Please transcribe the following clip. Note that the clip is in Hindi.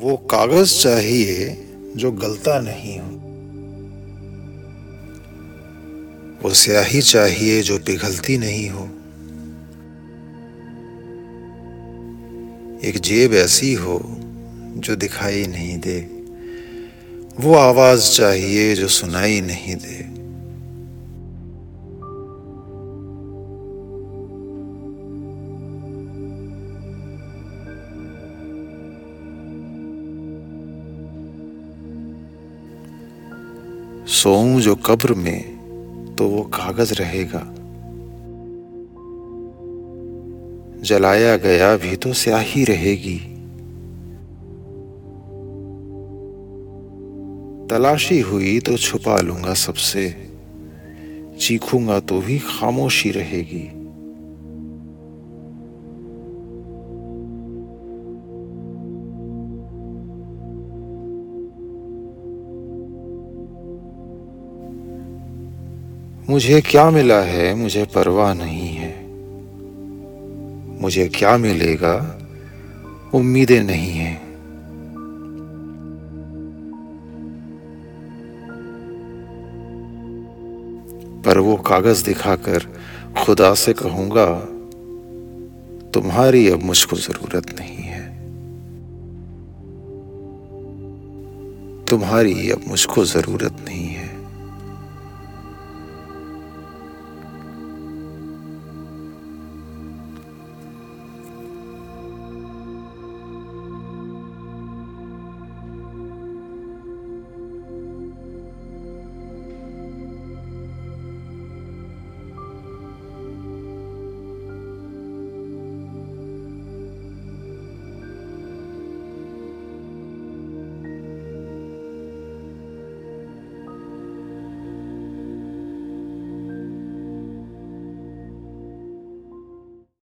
वो कागज़ चाहिए जो गलता नहीं हो। वो स्याही चाहिए जो पिघलती नहीं हो। एक जेब ऐसी हो जो दिखाई नहीं दे। वो आवाज़ चाहिए जो सुनाई नहीं दे। सोऊं जो कब्र में तो वो कागज़ रहेगा। जलाया गया भी तो स्याही रहेगी। तलाशी हुई तो छुपा लूँगा सबसे, चीखूँगा तो भी खामोशी रहेगी। मुझे क्या मिला है, मुझे परवाह नहीं है। मुझे क्या मिलेगा, उम्मीदें नहीं हैं। पर वो कागज़ दिखाकर खुदा से कहूँगा, तुम्हारी अब मुझको ज़रूरत नहीं है। तुम्हारी अब मुझको ज़रूरत नहीं है।